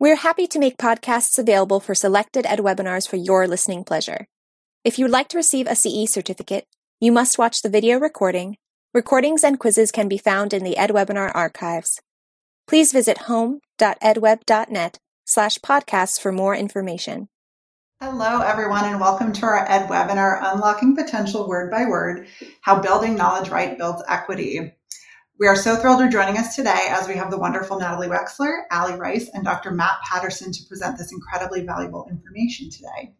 We're happy to make podcasts available for selected ed webinars for your listening pleasure. If you would like to receive a CE certificate, you must watch the video recording. Recordings and quizzes can be found in the EdWebinar archives. Please visit home.edweb.net slash podcasts for more information. Hello, everyone, and welcome to our Ed webinar, Unlocking Potential Word by Word, How Building Knowledge Right Builds Equity. We are so thrilled you're joining us today as we have the wonderful Natalie Wexler, Alli Rice, and Dr. Matt Patterson to present this incredibly valuable information today.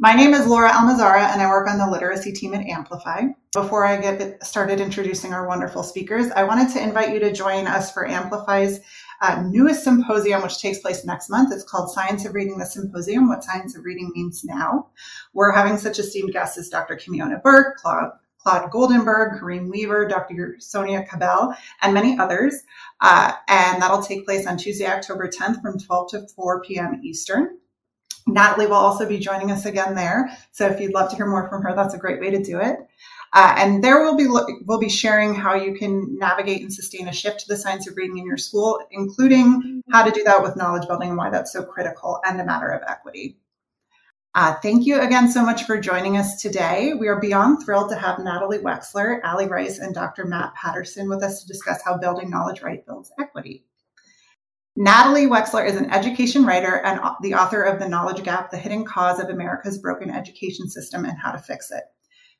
My name is Laura Almazara, and I work on the literacy team at Amplify. Before I get started introducing our wonderful speakers, I wanted to invite you to join us for Amplify's uh, newest symposium, which takes place next month. It's called Science of Reading the Symposium, What Science of Reading Means Now. We're having such esteemed guests as Dr. Kimiona Burke, Claude Claude Goldenberg, Kareem Weaver, Dr. Sonia Cabell, and many others. Uh, and that'll take place on Tuesday, October 10th from 12 to 4 p.m. Eastern. Natalie will also be joining us again there. So if you'd love to hear more from her, that's a great way to do it. Uh, and there we'll be we'll be sharing how you can navigate and sustain a shift to the science of reading in your school, including how to do that with knowledge building and why that's so critical and a matter of equity. Uh, thank you again so much for joining us today. We are beyond thrilled to have Natalie Wexler, Alli Rice, and Dr. Matt Patterson with us to discuss how building knowledge right builds equity. Natalie Wexler is an education writer and the author of The Knowledge Gap, The Hidden Cause of America's Broken Education System and How to Fix It.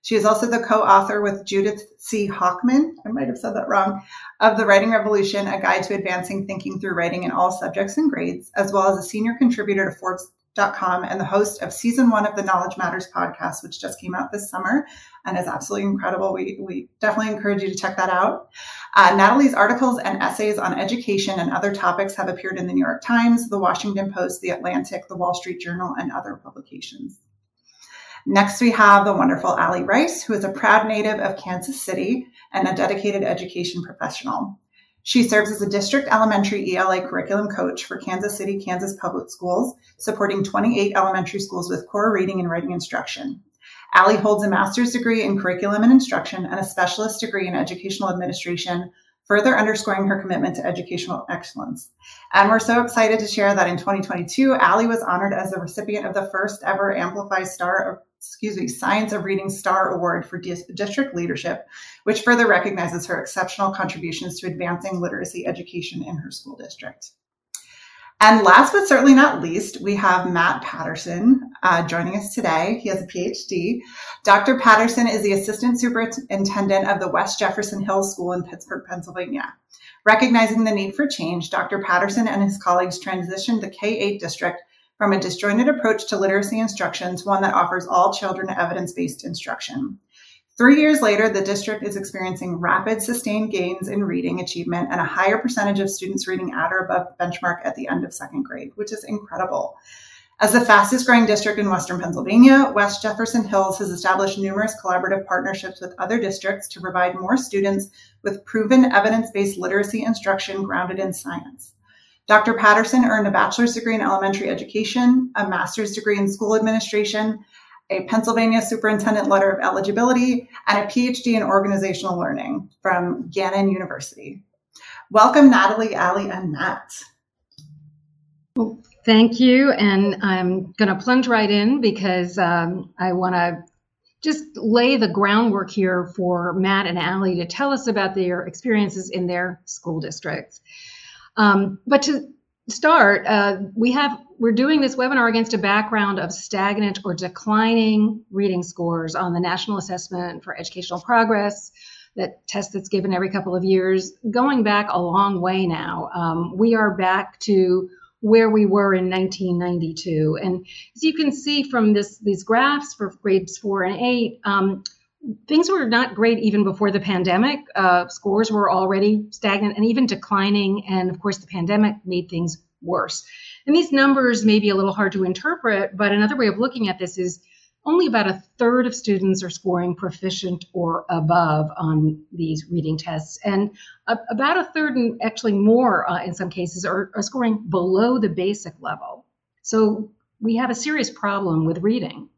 She is also the co-author with Judith C. Hochman, I might have said that wrong, of The Writing Revolution, a guide to advancing thinking through writing in all subjects and grades, as well as a senior contributor to Forbes Com and the host of season one of the Knowledge Matters podcast, which just came out this summer and is absolutely incredible. We, we definitely encourage you to check that out. Uh, Natalie's articles and essays on education and other topics have appeared in the New York Times, the Washington Post, the Atlantic, the Wall Street Journal, and other publications. Next, we have the wonderful Alli Rice, who is a proud native of Kansas City and a dedicated education professional. She serves as a district elementary ELA curriculum coach for Kansas City, Kansas Public Schools, supporting 28 elementary schools with core reading and writing instruction. Alli holds a master's degree in curriculum and instruction and a specialist degree in educational administration, further underscoring her commitment to educational excellence. And we're so excited to share that in 2022, Alli was honored as the recipient of the first ever Amplify Star excuse me, Science of Reading Star Award for District Leadership, which further recognizes her exceptional contributions to advancing literacy education in her school district. And last but certainly not least, we have Matt Patterson uh, joining us today. He has a PhD. Dr. Patterson is the Assistant Superintendent of the West Jefferson Hill School in Pittsburgh, Pennsylvania. Recognizing the need for change, Dr. Patterson and his colleagues transitioned the K 8 district from a disjointed approach to literacy instruction to one that offers all children evidence based instruction. Three years later, the district is experiencing rapid sustained gains in reading achievement and a higher percentage of students reading at or above benchmark at the end of second grade, which is incredible. As the fastest growing district in Western Pennsylvania, West Jefferson Hills has established numerous collaborative partnerships with other districts to provide more students with proven evidence based literacy instruction grounded in science. Dr. Patterson earned a bachelor's degree in elementary education, a master's degree in school administration, a Pennsylvania Superintendent Letter of Eligibility, and a PhD in organizational learning from Gannon University. Welcome, Natalie, Alli, and Matt. Well, thank you. And I'm going to plunge right in because um, I want to just lay the groundwork here for Matt and Alli to tell us about their experiences in their school districts. Um, but to start, uh, we have we're doing this webinar against a background of stagnant or declining reading scores on the National Assessment for Educational Progress, that test that's given every couple of years, going back a long way now. Um, we are back to where we were in 1992, and as you can see from this these graphs for grades four and eight. Um, things were not great even before the pandemic. Uh, scores were already stagnant and even declining. And of course, the pandemic made things worse. And these numbers may be a little hard to interpret, but another way of looking at this is only about a third of students are scoring proficient or above on these reading tests. And a, about a third, and actually more uh, in some cases, are, are scoring below the basic level. So we have a serious problem with reading.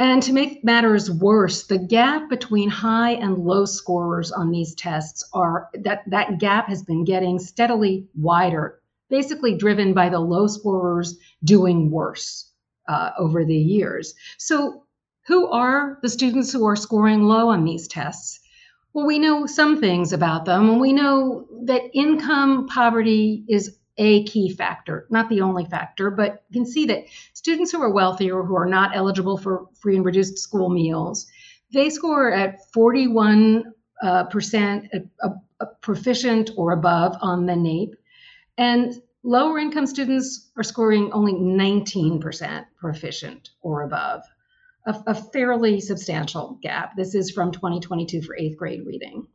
And to make matters worse, the gap between high and low scorers on these tests are that that gap has been getting steadily wider basically driven by the low scorers doing worse uh, over the years. So, who are the students who are scoring low on these tests? Well, we know some things about them, and we know that income poverty is a key factor, not the only factor, but you can see that students who are wealthier, or who are not eligible for free and reduced school meals, they score at 41 uh, percent proficient or above on the NAEP, and lower income students are scoring only 19% proficient or above, a, a fairly substantial gap. This is from 2022 for eighth grade reading.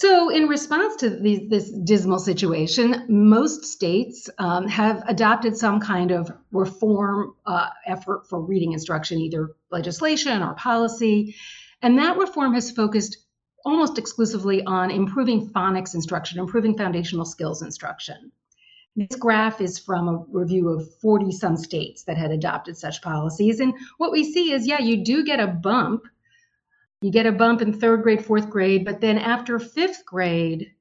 So, in response to these, this dismal situation, most states um, have adopted some kind of reform uh, effort for reading instruction, either legislation or policy. And that reform has focused almost exclusively on improving phonics instruction, improving foundational skills instruction. This graph is from a review of 40 some states that had adopted such policies. And what we see is, yeah, you do get a bump you get a bump in third grade, fourth grade, but then after fifth grade,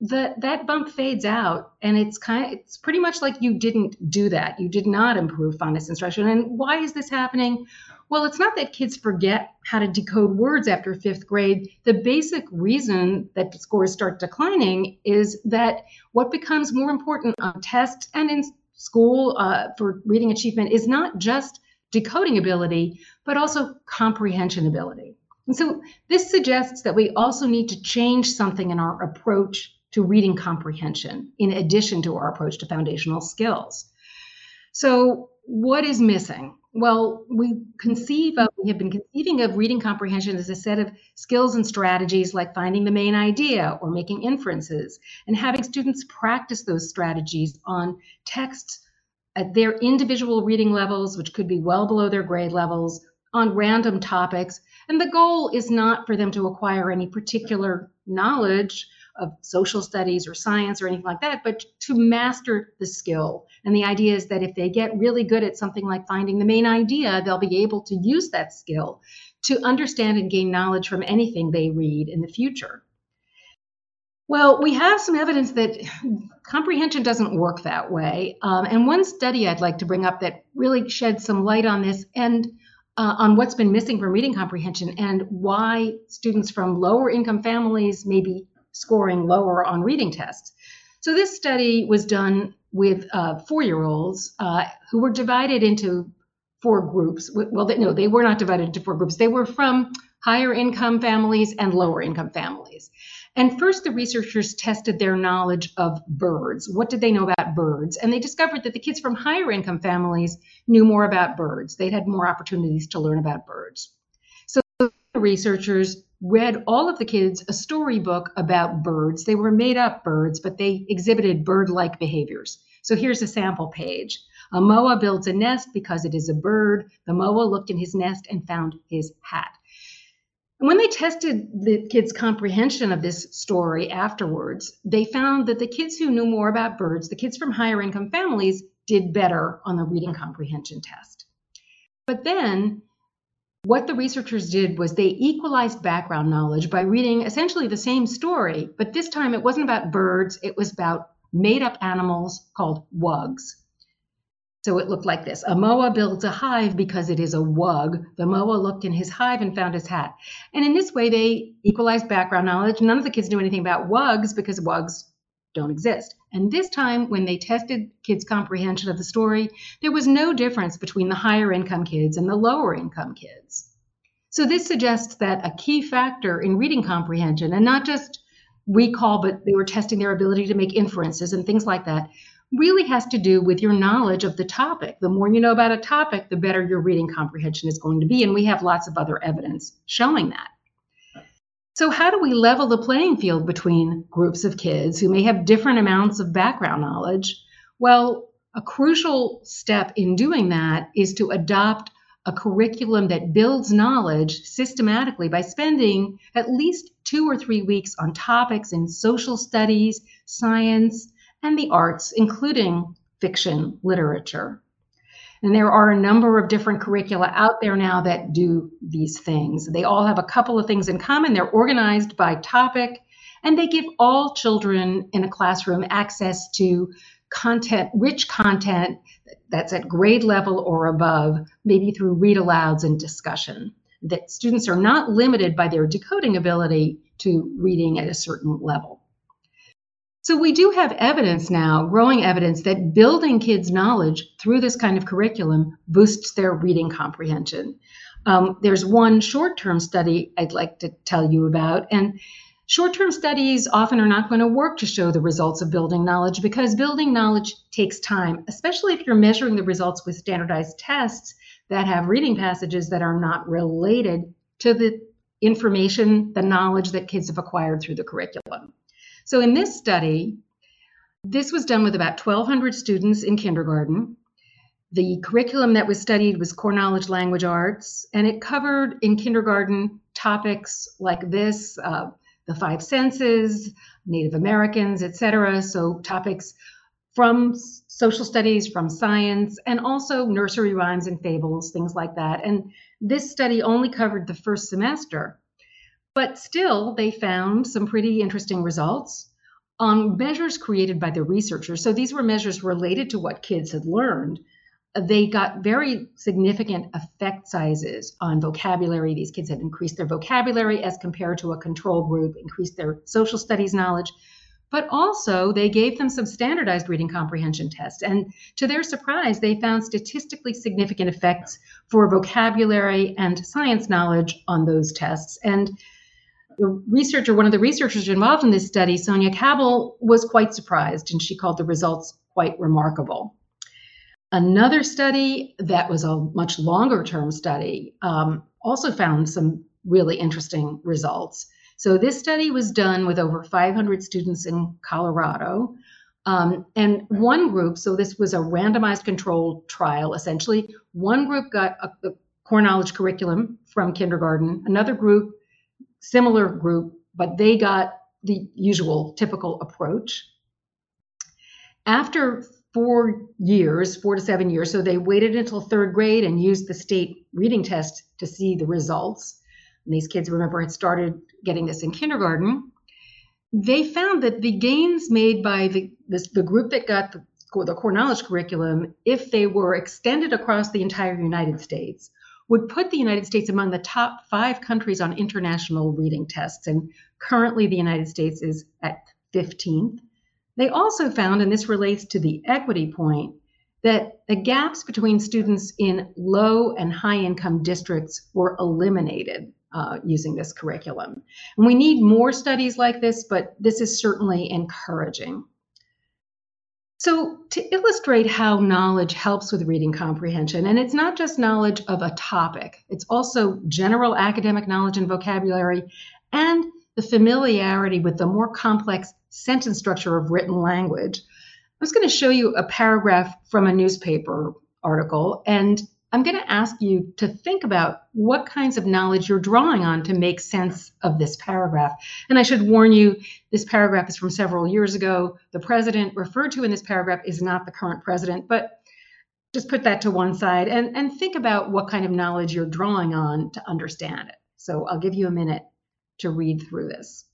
that that bump fades out and it's kind of it's pretty much like you didn't do that. You did not improve phonics instruction and why is this happening? Well it's not that kids forget how to decode words after fifth grade. The basic reason that scores start declining is that what becomes more important on tests and in school uh, for reading achievement is not just decoding ability but also comprehension ability and so this suggests that we also need to change something in our approach to reading comprehension, in addition to our approach to foundational skills. So, what is missing? Well, we conceive of, we have been conceiving of reading comprehension as a set of skills and strategies like finding the main idea or making inferences, and having students practice those strategies on texts at their individual reading levels, which could be well below their grade levels, on random topics, and the goal is not for them to acquire any particular knowledge of social studies or science or anything like that, but to master the skill. And the idea is that if they get really good at something like finding the main idea, they'll be able to use that skill to understand and gain knowledge from anything they read in the future. Well, we have some evidence that comprehension doesn't work that way. Um, and one study I'd like to bring up that really sheds some light on this and uh, on what's been missing from reading comprehension and why students from lower income families may be scoring lower on reading tests. So, this study was done with uh, four year olds uh, who were divided into four groups. Well, they, no, they were not divided into four groups. They were from higher income families and lower income families. And first, the researchers tested their knowledge of birds. What did they know about birds? And they discovered that the kids from higher income families knew more about birds. They'd had more opportunities to learn about birds. So the researchers read all of the kids a storybook about birds. They were made up birds, but they exhibited bird like behaviors. So here's a sample page. A moa builds a nest because it is a bird. The moa looked in his nest and found his hat. When they tested the kids' comprehension of this story afterwards, they found that the kids who knew more about birds, the kids from higher income families, did better on the reading comprehension test. But then, what the researchers did was they equalized background knowledge by reading essentially the same story, but this time it wasn't about birds, it was about made up animals called wugs. So it looked like this. A moa builds a hive because it is a wug. The moa looked in his hive and found his hat. And in this way, they equalized background knowledge. None of the kids knew anything about wugs because wugs don't exist. And this time, when they tested kids' comprehension of the story, there was no difference between the higher income kids and the lower income kids. So this suggests that a key factor in reading comprehension, and not just recall, but they were testing their ability to make inferences and things like that, really has to do with your knowledge of the topic. The more you know about a topic, the better your reading comprehension is going to be. And we have lots of other evidence showing that. So, how do we level the playing field between groups of kids who may have different amounts of background knowledge? Well, a crucial step in doing that is to adopt a curriculum that builds knowledge systematically by spending at least two or three weeks on topics in social studies, science, and the arts, including fiction literature. And there are a number of different curricula out there now that do these things. They all have a couple of things in common. They're organized by topic And they give all children in a classroom access to content, rich content that's at grade level or above, maybe through read alouds and discussion. That students are not limited by their decoding ability to reading at a certain level. So we do have evidence now, growing evidence, that building kids' knowledge through this kind of curriculum boosts their reading comprehension. Um, there's one short term study I'd like to tell you about. And short term studies often are not going to work to show the results of building knowledge because building knowledge takes time, especially if you're measuring the results with standardized tests that have reading passages that are not related to the information, the knowledge that kids have acquired through the curriculum. So in this study, this was done with about 1,200 students in kindergarten. The curriculum that was studied was core knowledge language arts, and it covered in kindergarten topics like this uh, the five senses, Native Americans, etc. So, topics from social studies, from science, and also nursery rhymes and fables, things like that. And this study only covered the first semester, but still, they found some pretty interesting results on measures created by the researchers. So, these were measures related to what kids had learned they got very significant effect sizes on vocabulary. These kids had increased their vocabulary as compared to a control group, increased their social studies knowledge, but also they gave them some standardized reading comprehension tests. And to their surprise, they found statistically significant effects for vocabulary and science knowledge on those tests. And the researcher, one of the researchers involved in this study, Sonia Cabell, was quite surprised, and she called the results quite remarkable. Another study that was a much longer term study um, also found some really interesting results. So, this study was done with over 500 students in Colorado. Um, and one group, so this was a randomized controlled trial essentially, one group got a, a core knowledge curriculum from kindergarten, another group, similar group, but they got the usual typical approach. After four years, four to seven years. So they waited until third grade and used the state reading test to see the results. And these kids, remember, had started getting this in kindergarten. They found that the gains made by the, this, the group that got the, the core knowledge curriculum, if they were extended across the entire United States, would put the United States among the top five countries on international reading tests. And currently, the United States is at 15th. They also found, and this relates to the equity point, that the gaps between students in low and high income districts were eliminated uh, using this curriculum. And we need more studies like this, but this is certainly encouraging. So, to illustrate how knowledge helps with reading comprehension, and it's not just knowledge of a topic, it's also general academic knowledge and vocabulary, and the familiarity with the more complex sentence structure of written language. I was going to show you a paragraph from a newspaper article, and I'm going to ask you to think about what kinds of knowledge you're drawing on to make sense of this paragraph. And I should warn you, this paragraph is from several years ago. The president referred to in this paragraph is not the current president, but just put that to one side and, and think about what kind of knowledge you're drawing on to understand it. So I'll give you a minute to read through this.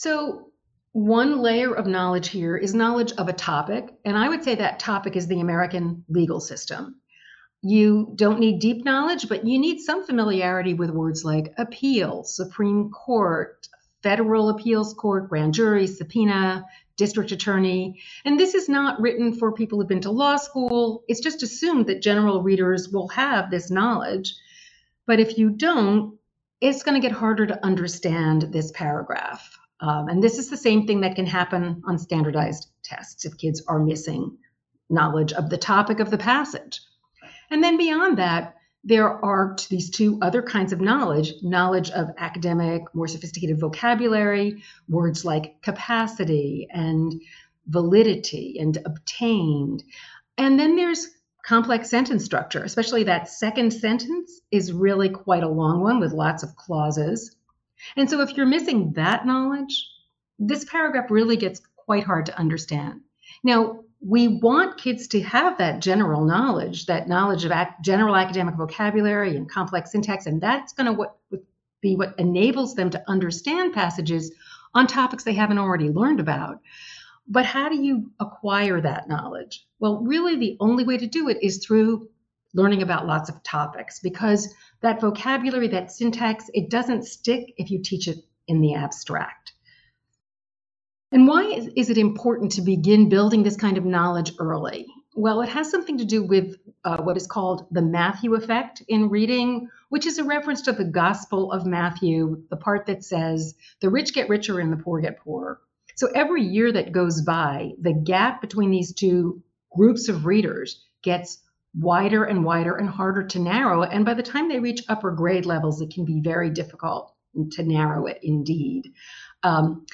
So, one layer of knowledge here is knowledge of a topic, and I would say that topic is the American legal system. You don't need deep knowledge, but you need some familiarity with words like appeal, Supreme Court, federal appeals court, grand jury, subpoena, district attorney. And this is not written for people who've been to law school. It's just assumed that general readers will have this knowledge. But if you don't, it's going to get harder to understand this paragraph. Um, and this is the same thing that can happen on standardized tests if kids are missing knowledge of the topic of the passage. And then beyond that, there are these two other kinds of knowledge knowledge of academic, more sophisticated vocabulary, words like capacity and validity and obtained. And then there's complex sentence structure, especially that second sentence is really quite a long one with lots of clauses. And so if you're missing that knowledge, this paragraph really gets quite hard to understand. Now, we want kids to have that general knowledge, that knowledge of ac- general academic vocabulary and complex syntax, and that's going to be what enables them to understand passages on topics they haven't already learned about. But how do you acquire that knowledge? Well, really, the only way to do it is through learning about lots of topics because that vocabulary, that syntax, it doesn't stick if you teach it in the abstract. And why is it important to begin building this kind of knowledge early? Well, it has something to do with uh, what is called the Matthew effect in reading, which is a reference to the Gospel of Matthew, the part that says, the rich get richer and the poor get poorer. So every year that goes by, the gap between these two groups of readers gets wider and wider and harder to narrow. And by the time they reach upper grade levels, it can be very difficult to narrow it indeed. Um,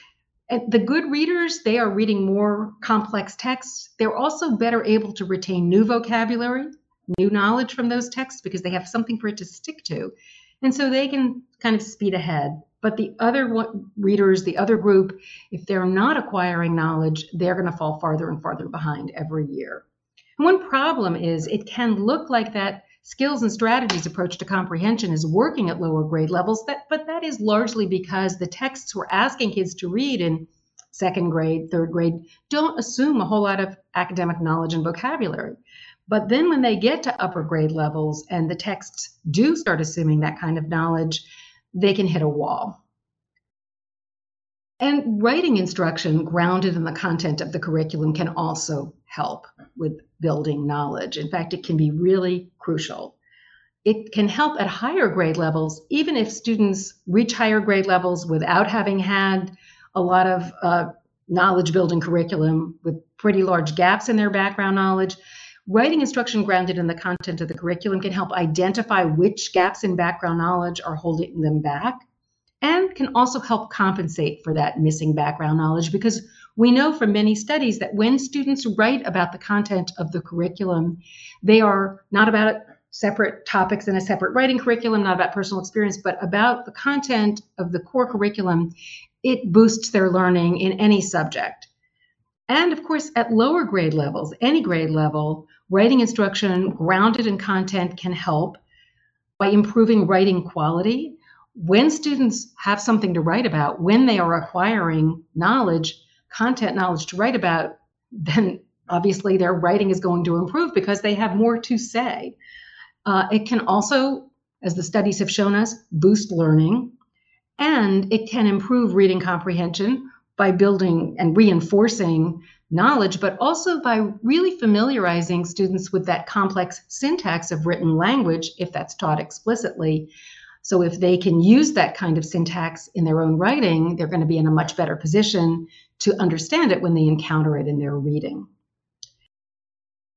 and the good readers, they are reading more complex texts. They're also better able to retain new vocabulary, new knowledge from those texts because they have something for it to stick to. And so they can kind of speed ahead. But the other readers, the other group, if they're not acquiring knowledge, they're going to fall farther and farther behind every year. And one problem is it can look like that skills and strategies approach to comprehension is working at lower grade levels, that, but that is largely because the texts we're asking kids to read in second grade, third grade, don't assume a whole lot of academic knowledge and vocabulary. But then when they get to upper grade levels and the texts do start assuming that kind of knowledge, they can hit a wall. And writing instruction grounded in the content of the curriculum can also help with building knowledge. In fact, it can be really crucial. It can help at higher grade levels, even if students reach higher grade levels without having had a lot of uh, knowledge building curriculum with pretty large gaps in their background knowledge. Writing instruction grounded in the content of the curriculum can help identify which gaps in background knowledge are holding them back and can also help compensate for that missing background knowledge because we know from many studies that when students write about the content of the curriculum, they are not about separate topics in a separate writing curriculum, not about personal experience, but about the content of the core curriculum. It boosts their learning in any subject. And of course, at lower grade levels, any grade level, writing instruction grounded in content can help by improving writing quality. When students have something to write about, when they are acquiring knowledge, content knowledge to write about, then obviously their writing is going to improve because they have more to say. Uh, it can also, as the studies have shown us, boost learning, and it can improve reading comprehension by building and reinforcing knowledge, but also by really familiarizing students with that complex syntax of written language if that's taught explicitly. So, if they can use that kind of syntax in their own writing, they're going to be in a much better position to understand it when they encounter it in their reading.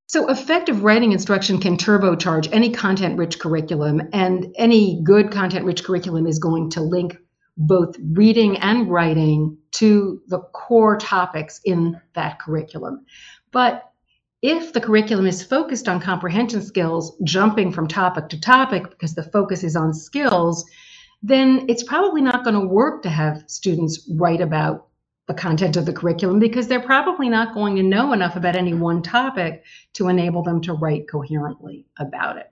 So, effective writing instruction can turbocharge any content rich curriculum, and any good content rich curriculum is going to link both reading and writing to the core topics in that curriculum. But if the curriculum is focused on comprehension skills, jumping from topic to topic because the focus is on skills, then it's probably not going to work to have students write about the content of the curriculum because they're probably not going to know enough about any one topic to enable them to write coherently about it.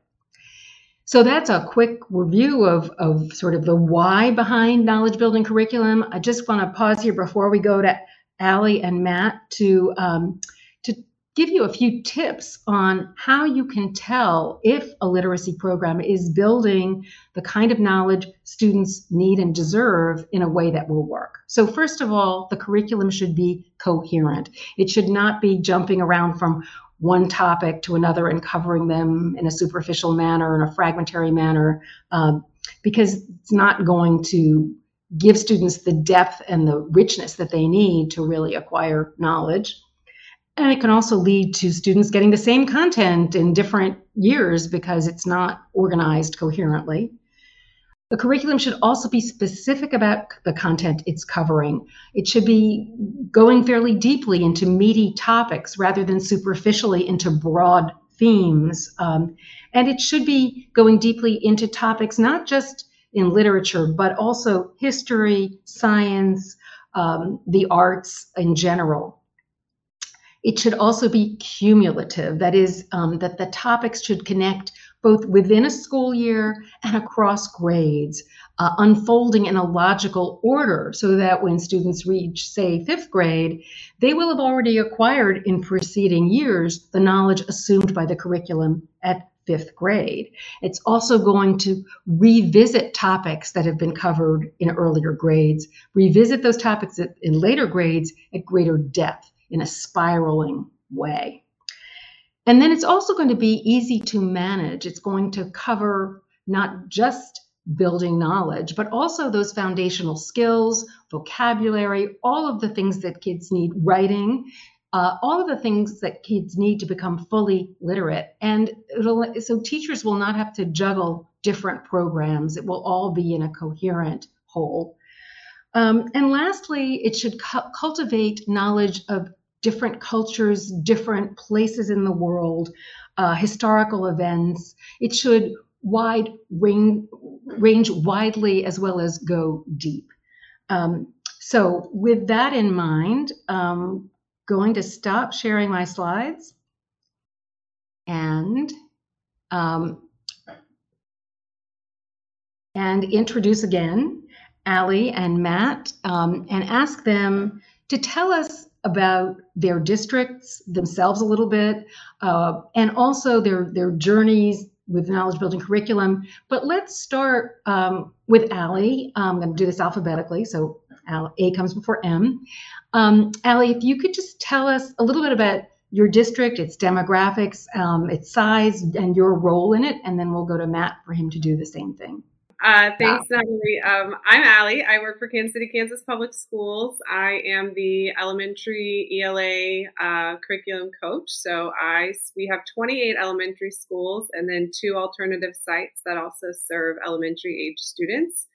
So that's a quick review of, of sort of the why behind knowledge building curriculum. I just want to pause here before we go to Alli and Matt to um, give you a few tips on how you can tell if a literacy program is building the kind of knowledge students need and deserve in a way that will work. So, first of all, the curriculum should be coherent. It should not be jumping around from one topic to another and covering them in a superficial manner, in a fragmentary manner, um, because it's not going to give students the depth and the richness that they need to really acquire knowledge. And it can also lead to students getting the same content in different years because it's not organized coherently. The curriculum should also be specific about the content it's covering. It should be going fairly deeply into meaty topics rather than superficially into broad themes. Um, and it should be going deeply into topics not just in literature, but also history, science, um, the arts in general it should also be cumulative. That is, um, that the topics should connect both within a school year and across grades, uh, unfolding in a logical order so that when students reach, say, fifth grade, they will have already acquired in preceding years the knowledge assumed by the curriculum at fifth grade. It's also going to revisit topics that have been covered in earlier grades, revisit those topics in later grades at greater depth in a spiraling way. And then it's also going to be easy to manage. It's going to cover not just building knowledge, but also those foundational skills, vocabulary, all of the things that kids need, writing, uh, all of the things that kids need to become fully literate. And so teachers will not have to juggle different programs. It will all be in a coherent whole. Um, and lastly, it should cu- cultivate knowledge of different cultures, different places in the world, uh, historical events. It should wide range, range widely as well as go deep. Um, so, with that in mind, um, going to stop sharing my slides and um, and introduce again Alli and Matt um, and ask them to tell us about their districts themselves a little bit uh, and also their their journeys with knowledge building curriculum. But let's start um, with Alli. I'm going to do this alphabetically, so A comes before M. Um, Alli, if you could just tell us a little bit about your district, its demographics, um, its size, and your role in it, and then we'll go to Matt for him to do the same thing. Uh, thanks, wow. Natalie. Um, I'm Alli. I work for Kansas City, Kansas Public Schools. I am the elementary ELA uh, curriculum coach. So I we have 28 elementary schools and then two alternative sites that also serve elementary age students.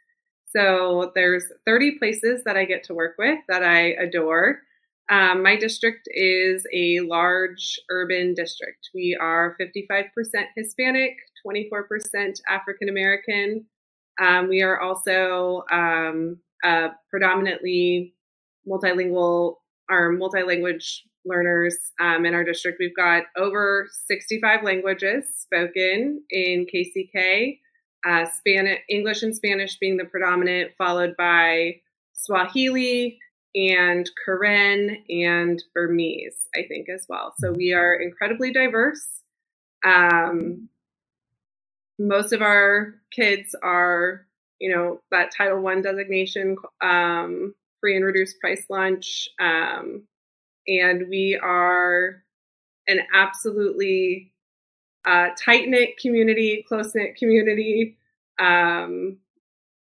So there's 30 places that I get to work with that I adore. Um, my district is a large urban district. We are 55% Hispanic, 24% African American. Um, we are also um, predominantly multilingual or multi-language learners um, in our district. We've got over 65 languages spoken in KCK uh, Spanish, English and Spanish being the predominant, followed by Swahili and Karen and Burmese, I think, as well. So we are incredibly diverse. Um, most of our kids are, you know, that Title One designation, um, free and reduced price lunch, um, and we are an absolutely uh, tight knit community, close knit community. Um,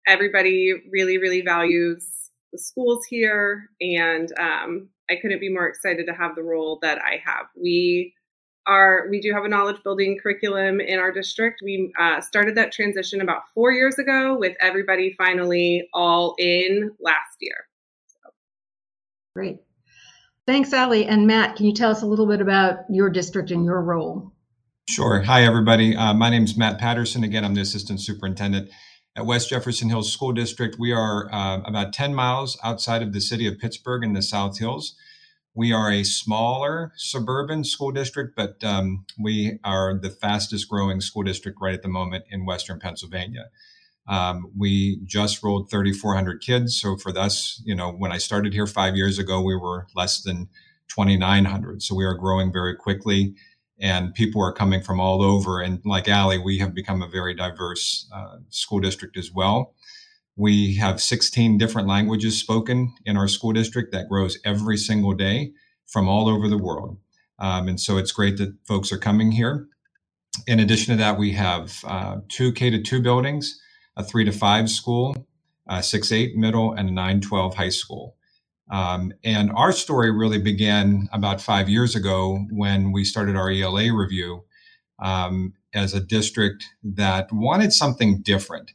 everybody really, really values the schools here, and um, I couldn't be more excited to have the role that I have. We are we do have a knowledge building curriculum in our district. We uh, started that transition about four years ago, with everybody finally all in last year. So. Great. Thanks, Alli. And Matt, can you tell us a little bit about your district and your role? Sure. Hi, everybody. Uh, my name is Matt Patterson. Again, I'm the assistant superintendent at West Jefferson Hills School District. We are uh, about 10 miles outside of the city of Pittsburgh in the South Hills. We are a smaller suburban school district, but um, we are the fastest growing school district right at the moment in Western Pennsylvania. Um, we just rolled 3,400 kids. So for us, you know, when I started here five years ago, we were less than 2,900. So we are growing very quickly and people are coming from all over. And like Alli, we have become a very diverse uh, school district as well. We have 16 different languages spoken in our school district that grows every single day from all over the world. Um, and so it's great that folks are coming here. In addition to that, we have uh, two K to two buildings, a three to five school, a six eight middle, and a nine twelve high school. Um, and our story really began about five years ago when we started our ELA review um, as a district that wanted something different.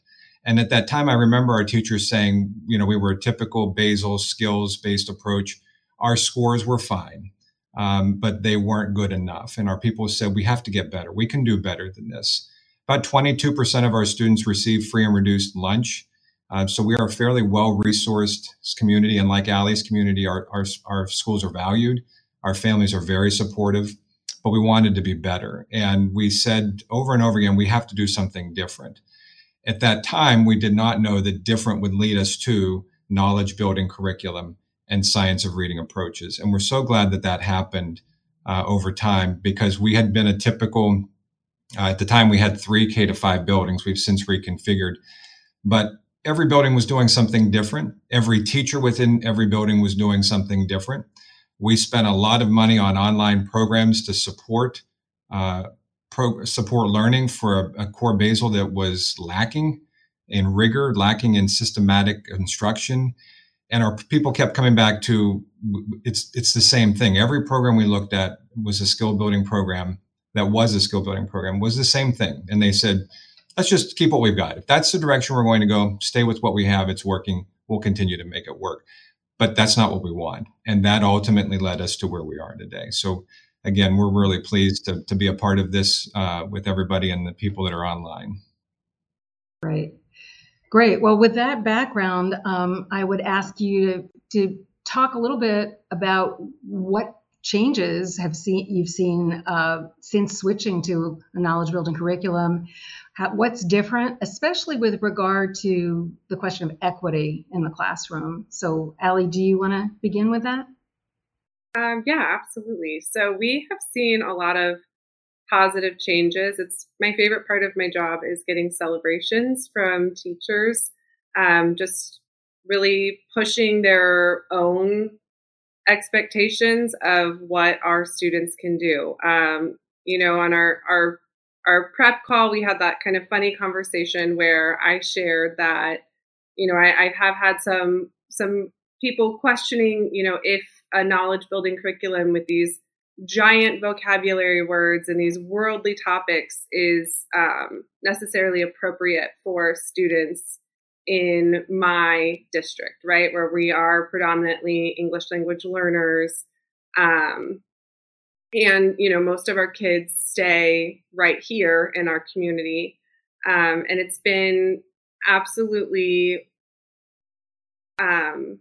And at that time, I remember our teachers saying, you know, we were a typical basal skills based approach. Our scores were fine, um, but they weren't good enough. And our people said, we have to get better. We can do better than this. About 22% of our students receive free and reduced lunch. Uh, so we are a fairly well resourced community, and like Alli's community, our, our, our schools are valued. Our families are very supportive, but we wanted to be better. And we said over and over again, we have to do something different. At that time, we did not know that different would lead us to knowledge building curriculum and science of reading approaches. And we're so glad that that happened uh, over time because we had been a typical, uh, at the time we had three K to five buildings. We've since reconfigured, but every building was doing something different. Every teacher within every building was doing something different. We spent a lot of money on online programs to support uh, pro- support learning for a, a core basal that was lacking in rigor, lacking in systematic instruction and our people kept coming back to it's it's the same thing. Every program we looked at was a skill building program that was a skill building program was the same thing, and they said, let's just keep what we've got. If that's the direction we're going to go, stay with what we have. It's working. We'll continue to make it work. But that's not what we want, and that ultimately led us to where we are today. So again, we're really pleased to to be a part of this uh, with everybody and the people that are online. Right. Great. Well, with that background, um, I would ask you to, to, talk a little bit about what changes have seen you've seen uh, since switching to a knowledge building curriculum. How, what's different, especially with regard to the question of equity in the classroom? So, Alli, do you want to begin with that? Um, yeah, absolutely. So we have seen a lot of positive changes. It's my favorite part of my job is getting celebrations from teachers, um, just really pushing their own expectations of what our students can do. Um, you know, on our our our prep call, we had that kind of funny conversation where I shared that, you know, I, I have had some some people questioning, you know, if a knowledge building curriculum with these giant vocabulary words and these worldly topics is um, necessarily appropriate for students in my district, right? Where we are predominantly English language learners. Um, and, you know, most of our kids stay right here in our community. Um, and it's been absolutely um,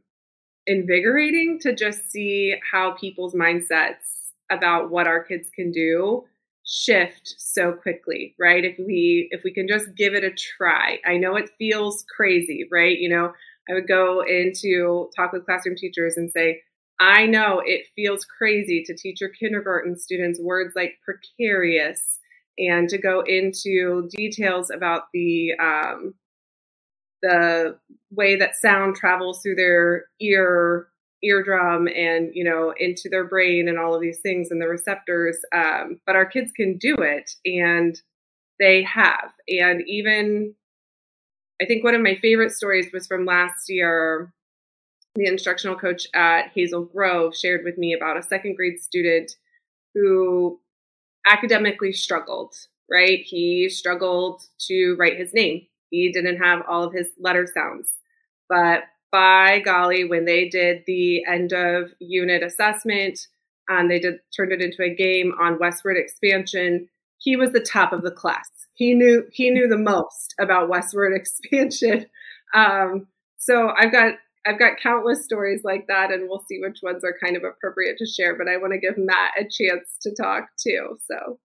invigorating to just see how people's mindsets about what our kids can do shift so quickly right? If we if we can just give it a try. I know it feels crazy right? You know i would go into talk with classroom teachers and say i know it feels crazy to teach your kindergarten students words like precarious and to go into details about the um, the way that sound travels through their ear eardrum and you know into their brain and all of these things and the receptors um, but our kids can do it and they have. And even i think one of my favorite stories was from last year. The instructional coach at hazel grove shared with me about a second grade student who academically struggled right? He struggled to write his name he didn't have all of his letter sounds but by golly, when they did the end of unit assessment, um, they did turned it into a game on westward expansion. He was the top of the class. He knew he knew the most about westward expansion. Um, so I've got I've got countless stories like that, and we'll see which ones are kind of appropriate to share. But I want to give Matt a chance to talk too. So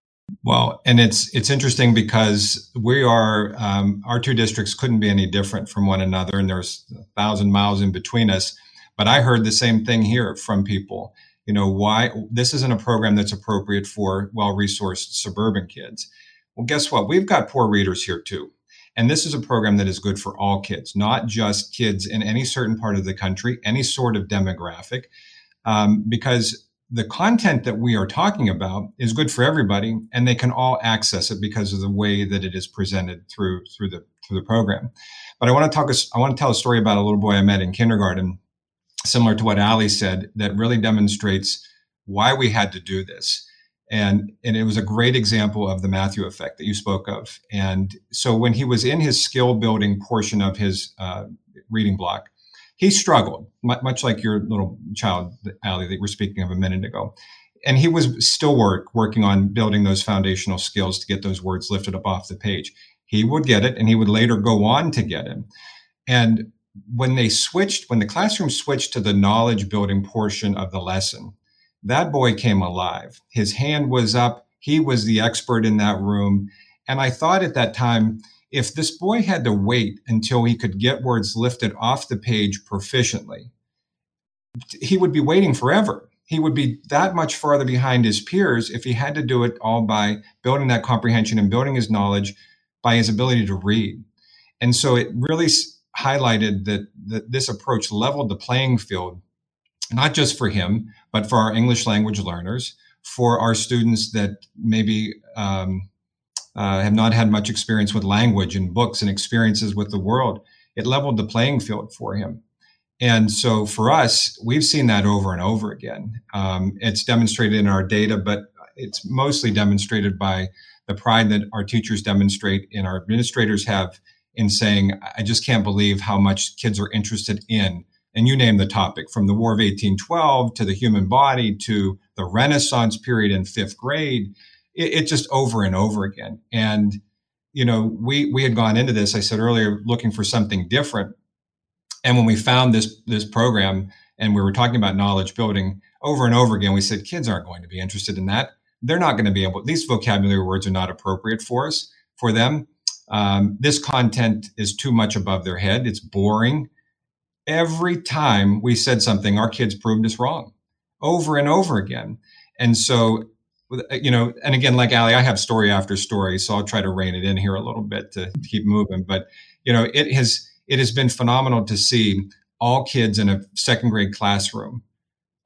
well, and it's it's interesting because we are um, our two districts couldn't be any different from one another, and there's a thousand miles in between us. But I heard the same thing here from people. You know, why this isn't a program that's appropriate for well-resourced suburban kids. Well, guess what? We've got poor readers here too. And this is a program that is good for all kids, not just kids in any certain part of the country, any sort of demographic, um, because the content that we are talking about is good for everybody and they can all access it because of the way that it is presented through through the through the program. But i want to talk i want to tell a story about a little boy i met in kindergarten similar to what ali said that really demonstrates why we had to do this. And and it was a great example of the matthew effect that you spoke of. And so when he was in his skill building portion of his uh, reading block he struggled, much like your little child, Alli, that we were speaking of a minute ago. And he was still work working on building those foundational skills to get those words lifted up off the page. He would get it, and he would later go on to get it. And when they switched, when the classroom switched to the knowledge building portion of the lesson, that boy came alive. His hand was up. He was the expert in that room. And I thought at that time, if this boy had to wait until he could get words lifted off the page proficiently, he would be waiting forever. He would be that much farther behind his peers if he had to do it all by building that comprehension and building his knowledge by his ability to read. And so it really highlighted that, that this approach leveled the playing field, not just for him, but for our English language learners, for our students that maybe um, uh, have not had much experience with language and books and experiences with the world. It leveled the playing field for him. And so for us, we've seen that over and over again. Um, it's demonstrated in our data, but it's mostly demonstrated by the pride that our teachers demonstrate and our administrators have in saying, I just can't believe how much kids are interested in. And you name the topic from the War of 1812 to the human body to the Renaissance period in fifth grade. It, it just over and over again. And, you know, we, we had gone into this, I said earlier, looking for something different and when we found this this program and we were talking about knowledge building over and over again, we said kids aren't going to be interested in that. They're not going to be able. These vocabulary words are not appropriate for us for them. Um, this content is too much above their head. It's boring. Every time we said something, our kids proved us wrong over and over again. And so, Uh, you know, and again, like Alli, I have story after story, so I'll try to rein it in here a little bit to keep moving. But you know, it has it has been phenomenal to see all kids in a second grade classroom,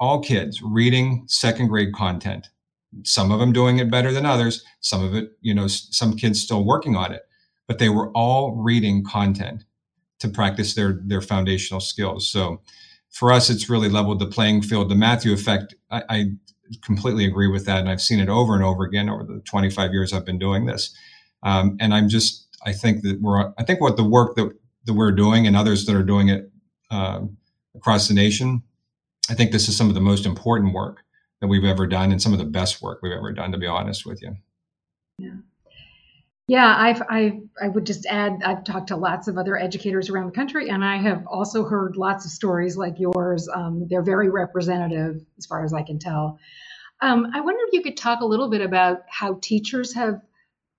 all kids reading second grade content. Some of them doing it better than others. Some of it, you know, some kids still working on it, but they were all reading content to practice their their foundational skills. So for us, it's really leveled the playing field. The Matthew effect, I, I completely agree with that, and I've seen it over and over again over the 25 years I've been doing this. Um, and I'm just, I think that we're, I think what the work that that we're doing and others that are doing it uh, across the nation. I think this is some of the most important work that we've ever done and some of the best work we've ever done, to be honest with you. Yeah. Yeah, I've, I, I would just add, I've talked to lots of other educators around the country, and I have also heard lots of stories like yours. Um, they're very representative, as far as I can tell. Um, I wonder if you could talk a little bit about how teachers have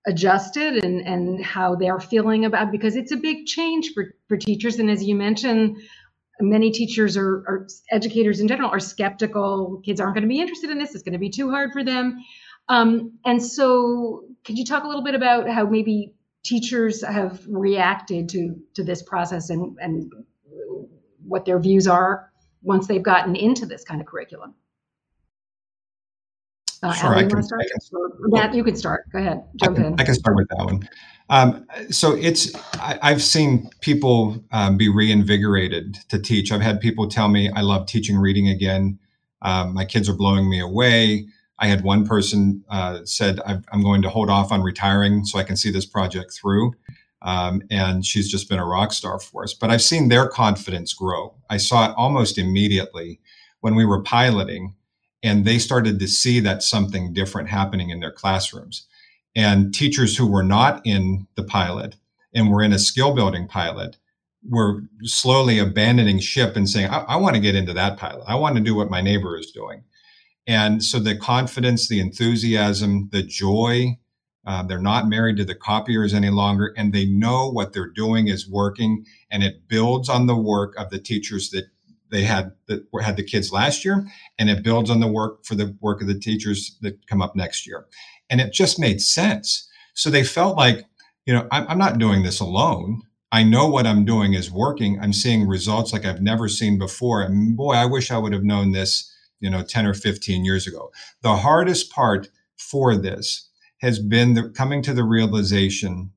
adjusted and, and how they're feeling about because it's a big change for, for teachers. And as you mentioned, many teachers or, or educators in general are skeptical. Kids aren't going to be interested in this. It's going to be too hard for them. Um, and so, could you talk a little bit about how maybe teachers have reacted to to this process and and what their views are once they've gotten into this kind of curriculum? Uh, sure, I can. I can, Matt, you can start. Go ahead, jump I can, in. I can start with that one. Um, so it's I, have seen people um, be reinvigorated to teach. I've had people tell me I love teaching reading again. Um, my kids are blowing me away. I had one person uh, said I'm going to hold off on retiring so I can see this project through. Um, and she's just been a rock star for us. But I've seen their confidence grow. I saw it almost immediately when we were piloting and they started to see that something different happening in their classrooms. And teachers who were not in the pilot and were in a skill building pilot were slowly abandoning ship and saying, I, I want to get into that pilot. I want to do what my neighbor is doing. And so the confidence, the enthusiasm, the joy, uh, they're not married to the copiers any longer, and they know what they're doing is working, and it builds on the work of the teachers that they had that had the kids last year, and it builds on the work for the work of the teachers that come up next year, and it just made sense. So they felt like, you know, I'm, I'm not doing this alone. I know what I'm doing is working. I'm seeing results like I've never seen before. And boy, I wish I would have known this, you know, 10 or 15 years ago. The hardest part for this has been the, coming to the realization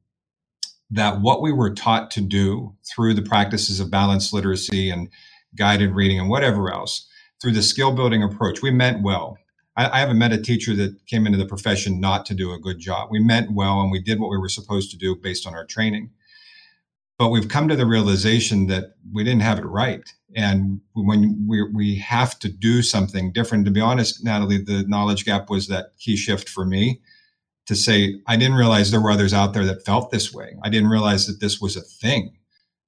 that what we were taught to do through the practices of balanced literacy and guided reading, and whatever else through the skill building approach. We meant well. I, I, haven't met a teacher that came into the profession not to do a good job. We meant well and we did what we were supposed to do based on our training. But we've come to the realization that we didn't have it right. And when we, we have to do something different, to be honest, Natalie, the knowledge gap was that key shift for me to say, I didn't realize there were others out there that felt this way. I didn't realize that this was a thing.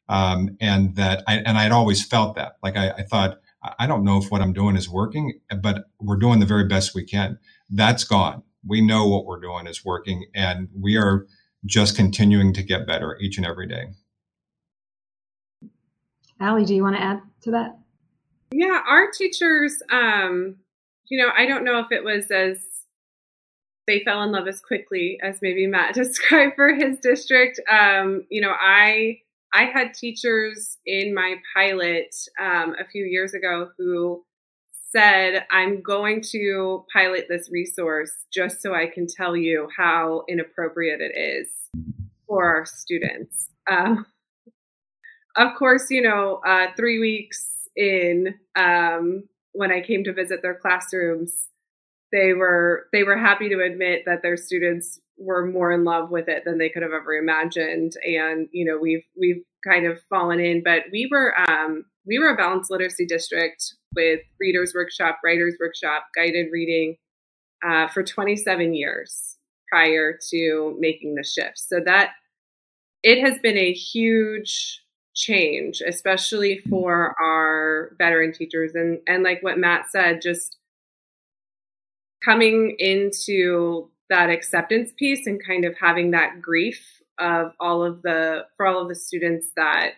Um, and that I, and I'd always felt that like I, I, thought I don't know if what I'm doing is working, but we're doing the very best we can. That's gone. We know what we're doing is working, and we are just continuing to get better each and every day. Alli, do you want to add to that? Yeah, our teachers, um, you know, I don't know if it was as they fell in love as quickly as maybe Matt described for his district. Um, you know, I I had teachers in my pilot um, a few years ago who said, I'm going to pilot this resource just so I can tell you how inappropriate it is for our students. Um, of course, you know, uh, three weeks in, um, when I came to visit their classrooms, they were they were happy to admit that their students were more in love with it than they could have ever imagined. And you know we've we've kind of fallen in but we were um, we were a balanced literacy district with readers workshop writers workshop guided reading uh, for 27 years prior to making the shift. So that it has been a huge change especially for our veteran teachers. And and like what matt said just coming into that acceptance piece and kind of having that grief of all of the for all of the students that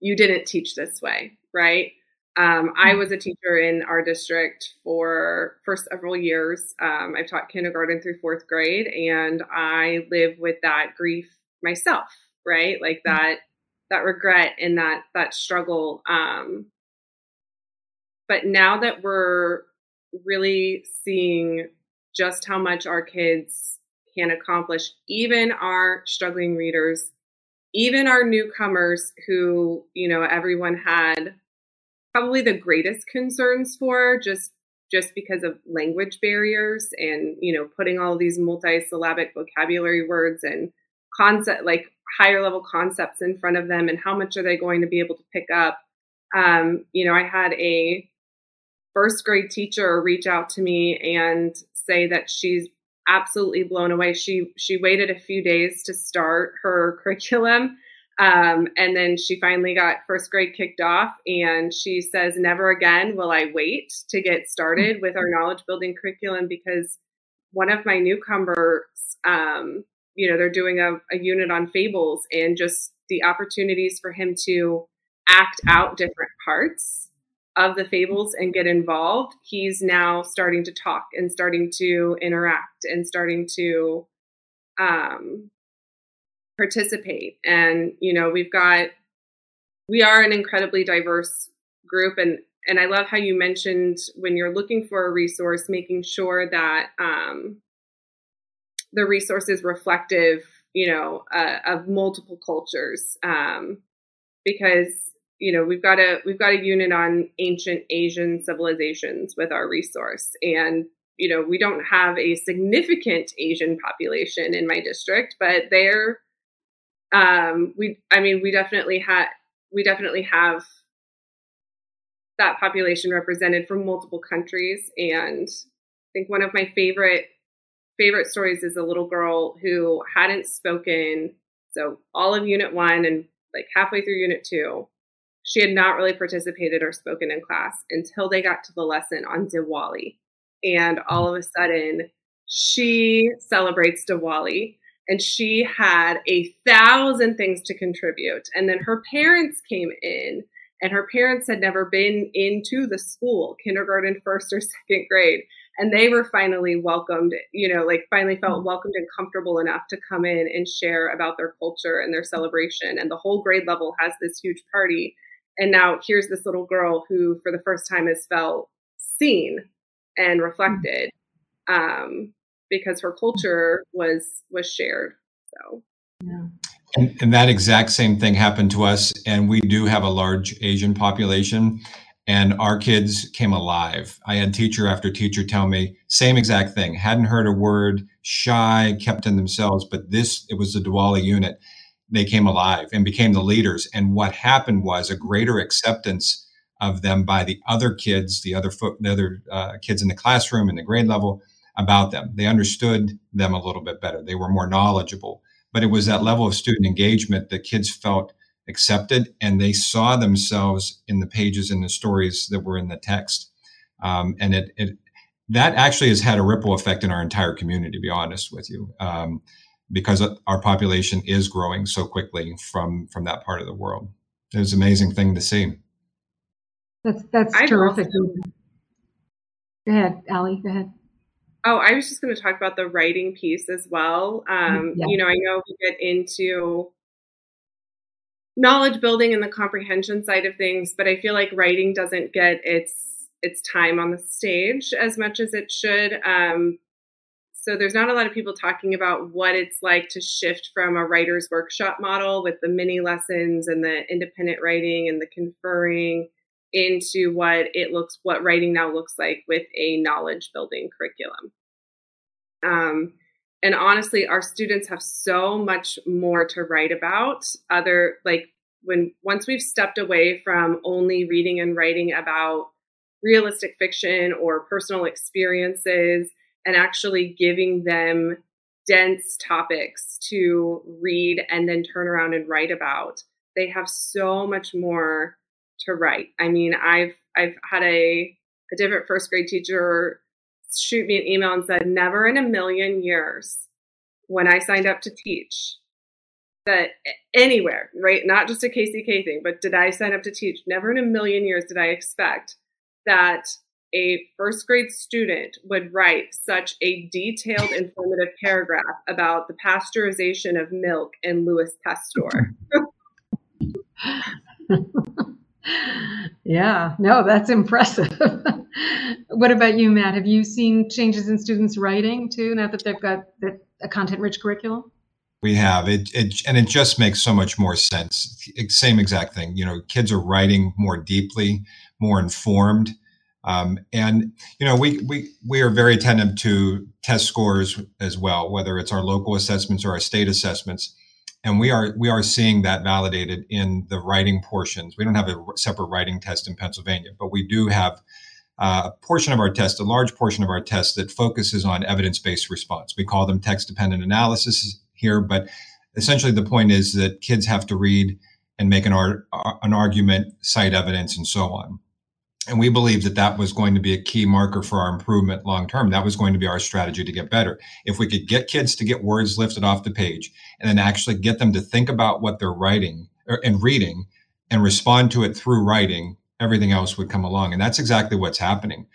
you didn't teach this way right? Um, i was a teacher in our district for for several years. Um, i've taught kindergarten through fourth grade and i live with that grief myself right like mm-hmm. that that regret and that that struggle um, but now that we're really seeing just how much our kids can accomplish, even our struggling readers, even our newcomers who, you know, everyone had probably the greatest concerns for just just because of language barriers and you know putting all these multi-syllabic vocabulary words and concept like higher level concepts in front of them and how much are they going to be able to pick up um, you know i had a first grade teacher reach out to me and say that she's absolutely blown away. She she waited a few days to start her curriculum. Um, and then she finally got first grade kicked off, and she says, Never again will I wait to get started with our knowledge building curriculum because one of my newcomers, um, you know, they're doing a, a unit on fables and just the opportunities for him to act out different parts of the fables and get involved, he's now starting to talk and starting to interact and starting to um, participate. And you know, we've got we are an incredibly diverse group, and and I love how you mentioned when you're looking for a resource, making sure that um, the resources reflective, you know, uh, of multiple cultures, um, because you know we've got a we've got a unit on ancient asian civilizations with our resource. And you know we don't have a significant asian population in my district but they're um we i mean we definitely had we definitely have that population represented from multiple countries. And i think one of my favorite favorite stories is a little girl who hadn't spoken so all of unit 1 and like halfway through unit 2 she had not really participated or spoken in class until they got to the lesson on Diwali. And all of a sudden, she celebrates Diwali and she had a thousand things to contribute. And then her parents came in, and her parents had never been into the school, kindergarten, first or second grade. And they were finally welcomed, you know, like finally felt welcomed and comfortable enough to come in and share about their culture and their celebration. And the whole grade level has this huge party. And now here's this little girl who for the first time has felt seen and reflected um, because her culture was was shared so. Yeah. And, and, that exact same thing happened to us. And we do have a large asian population and our kids came alive i had teacher after teacher tell me same exact thing hadn't heard a word shy kept in themselves but this it was the diwali unit they came alive and became the leaders. And what happened was a greater acceptance of them by the other kids, the other fo- the other uh, kids in the classroom and the grade level about them. They understood them a little bit better. They were more knowledgeable. But it was that level of student engagement that kids felt accepted and they saw themselves in the pages and the stories that were in the text. Um, and it, it, that actually has had a ripple effect in our entire community, to be honest with you, um, because our population is growing so quickly from from that part of the world. It was an amazing thing to see. That's that's I terrific. Also- go ahead, Alli. Go ahead. Oh, I was just going to talk about the writing piece as well. Um, yeah. You know, I know we get into knowledge building and the comprehension side of things, but I feel like writing doesn't get its its time on the stage as much as it should. Um, so there's not a lot of people talking about what it's like to shift from a writer's workshop model with the mini lessons and the independent writing and the conferring into what it looks what writing now looks like with a knowledge building curriculum. Um, and honestly, our students have so much more to write about. Other like when once we've stepped away from only reading and writing about realistic fiction or personal experiences and actually giving them dense topics to read and then turn around and write about. They have so much more to write. I mean, I've I've had a a different first grade teacher shoot me an email and said, "Never in a million years when I signed up to teach that anywhere, right? Not just a KCK thing, but did I sign up to teach? Never in a million years did I expect that a first grade student would write such a detailed, informative paragraph about the pasteurization of milk in Louis Pasteur. yeah, no, that's impressive. what about you, Matt? Have you seen changes in students' writing too, now that they've got a content rich curriculum? We have it, it, and it just makes so much more sense. Same exact thing. You know, kids are writing more deeply, more informed, um, and you know, we we we are very attentive to test scores as well, whether it's our local assessments or our state assessments, and we are we are seeing that validated in the writing portions. We don't have a separate writing test in Pennsylvania, but we do have uh, a portion of our test, a large portion of our test that focuses on evidence-based response. We call them text-dependent analysis here, but essentially the point is that kids have to read and make an, art, an argument, cite evidence, and so on. And we believe that that was going to be a key marker for our improvement long term. That was going to be our strategy to get better. If we could get kids to get words lifted off the page and then actually get them to think about what they're writing or, and reading and respond to it through writing, everything else would come along. And that's exactly what's happening.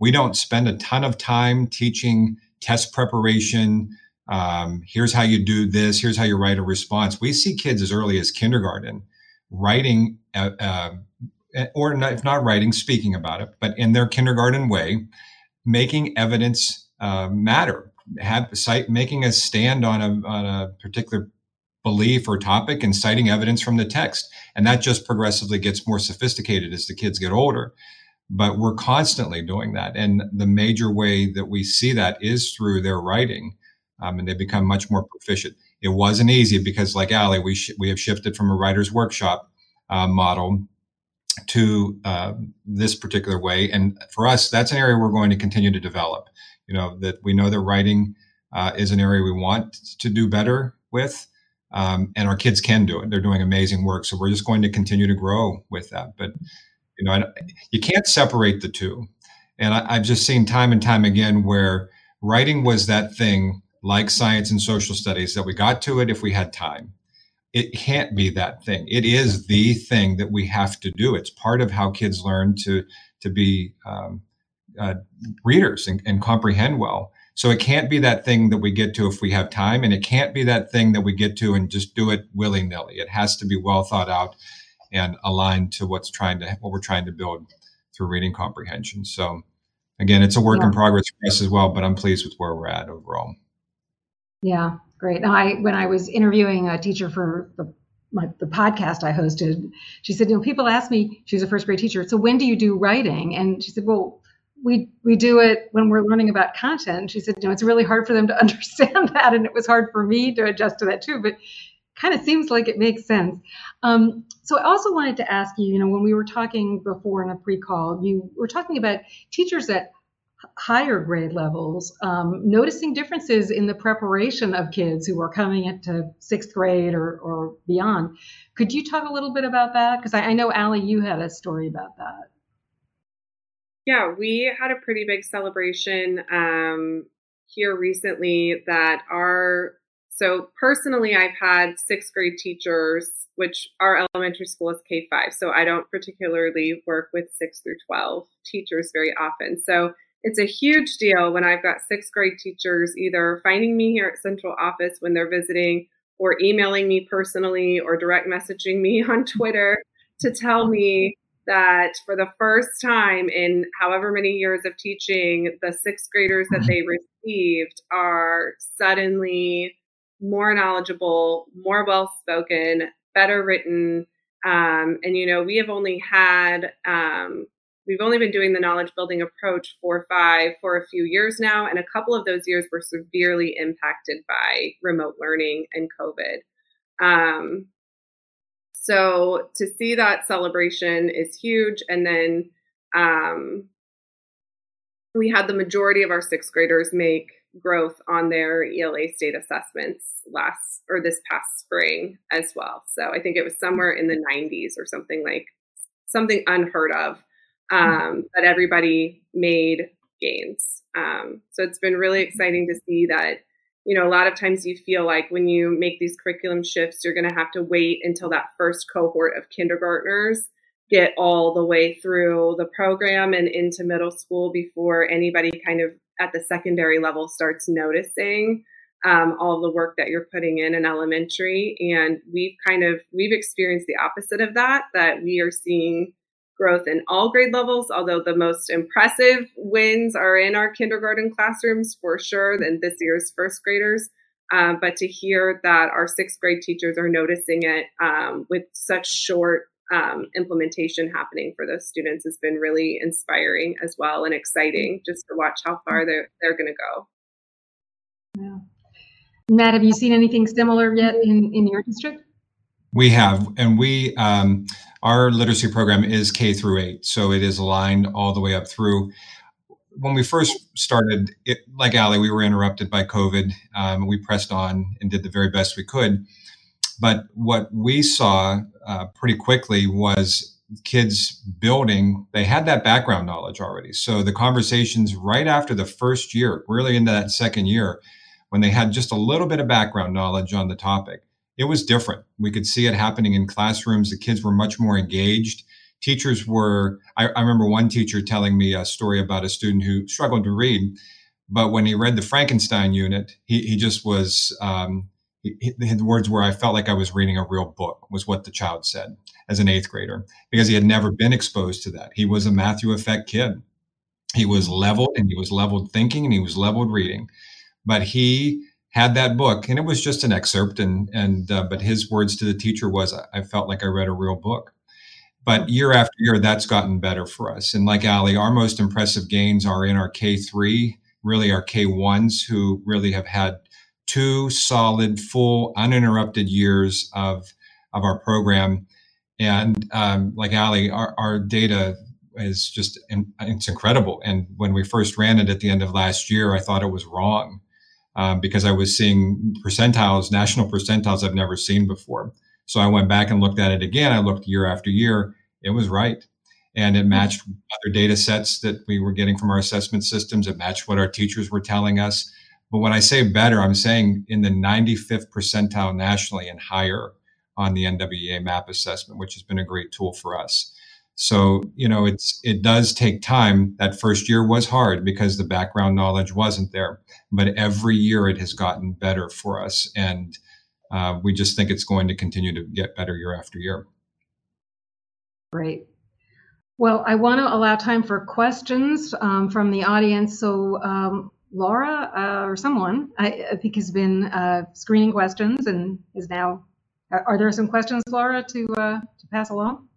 We don't spend a ton of time teaching test preparation, um, here's how you do this. Here's how you write a response. We see kids as early as kindergarten writing, uh, uh, or not, if not writing, speaking about it, but in their kindergarten way, making evidence uh, matter. Have cite, making a stand on a, on a particular belief or topic and citing evidence from the text. And that just progressively gets more sophisticated as the kids get older. But we're constantly doing that. And the major way that we see that is through their writing um, and they become much more proficient. It wasn't easy because, like Alli, we sh- we have shifted from a writer's workshop uh, model to uh, this particular way, and for us, that's an area we're going to continue to develop. You know that we know that writing uh, is an area we want to do better with, um, and our kids can do it. They're doing amazing work, so we're just going to continue to grow with that. But you know, you can't separate the two, and I, I've just seen time and time again where writing was that thing like science and social studies that we got to it if we had time. It can't be that thing. It is the thing that we have to do. It's part of how kids learn to to be um, uh, readers and, and comprehend well. So it can't be that thing that we get to if we have time, and it can't be that thing that we get to and just do it willy nilly. It has to be well thought out and aligned to what's trying to what we're trying to build through reading comprehension. So again, it's a work yeah. in progress for us as well, but I'm pleased with where we're at overall. Yeah, great. Now, I when I was interviewing a teacher for the my, the podcast I hosted, she said, you know, people ask me, she's a first grade teacher, so when do you do writing? And she said, well, we we do it when we're learning about content. She said, you know, it's really hard for them to understand that, and it was hard for me to adjust to that too. But kind of seems like it makes sense. Um, so I also wanted to ask you, you know, when we were talking before in a pre-call, you were talking about teachers that higher grade levels, um, noticing differences in the preparation of kids who are coming into sixth grade or, or beyond. Could you talk a little bit about that? Because I, I know, Alli, you had a story about that. Yeah, we had a pretty big celebration um, here recently that our so personally, I've had sixth grade teachers, which our elementary school is K 5. So I don't particularly work with six through 12 teachers very often. So it's a huge deal when I've got sixth grade teachers either finding me here at central office when they're visiting or emailing me personally or direct messaging me on Twitter to tell me that for the first time in however many years of teaching, the sixth graders that they received are suddenly more knowledgeable, more well spoken, better written. Um, and, you know, we have only had, um, we've only been doing the knowledge building approach for five for a few years now. And a couple of those years were severely impacted by remote learning and COVID. Um, so to see that celebration is huge. And then um, we had the majority of our sixth graders make growth on their ELA state assessments last or this past spring as well. So I think it was somewhere in the 90s or something like something unheard of um, that everybody made gains. Um, so it's been really exciting to see that. You know, a lot of times you feel like when you make these curriculum shifts, you're going to have to wait until that first cohort of kindergartners get all the way through the program and into middle school before anybody kind of at the secondary level starts noticing um, all the work that you're putting in in elementary and we've kind of we've experienced the opposite of that that we are seeing growth in all grade levels although the most impressive wins are in our kindergarten classrooms for sure than this year's first graders um, but to hear that our sixth grade teachers are noticing it um, with such short um, implementation happening for those students has been really inspiring as well and exciting just to watch how far they're they're going to go. Yeah. Matt, have you seen anything similar yet in, in your district? We have, and we um, our literacy program is K through eight, so it is aligned all the way up through. When we first started, it, like Alli, we were interrupted by COVID. Um, we pressed on and did the very best we could. But what we saw uh, pretty quickly was kids building, they had that background knowledge already. So the conversations right after the first year, really into that second year, when they had just a little bit of background knowledge on the topic, it was different. We could see it happening in classrooms. The kids were much more engaged. Teachers were, I, I remember one teacher telling me a story about a student who struggled to read, but when he read the Frankenstein unit, he, he just was, um, the words were, I felt like I was reading a real book, was what the child said as an eighth grader, because he had never been exposed to that. He was a Matthew Effect kid. He was leveled and he was leveled thinking and he was leveled reading. But he had that book and it was just an excerpt and and uh, but his words to the teacher was I felt like I read a real book. But year after year, that's gotten better for us. And like Alli, our most impressive gains are in our K3, really our K1s who really have had two solid, full, uninterrupted years of of our program. And um, like Alli, our, our data is just it's incredible. And when we first ran it at the end of last year, I thought it was wrong um, because I was seeing percentiles, national percentiles I've never seen before. So I went back and looked at it again. I looked year after year. It was right. And it matched other data sets that we were getting from our assessment systems. It matched what our teachers were telling us. But when I say better, I'm saying in the 95th percentile nationally and higher on the NWEA map assessment, which has been a great tool for us. So, you know, it's it does take time. That first year was hard because the background knowledge wasn't there, but every year it has gotten better for us, and uh, we just think it's going to continue to get better year after year. Great. Well, I want to allow time for questions um, from the audience. So, um, Laura uh, or someone, I, I, think, has been uh, screening questions and is now. Are there some questions, Laura, to uh, to pass along?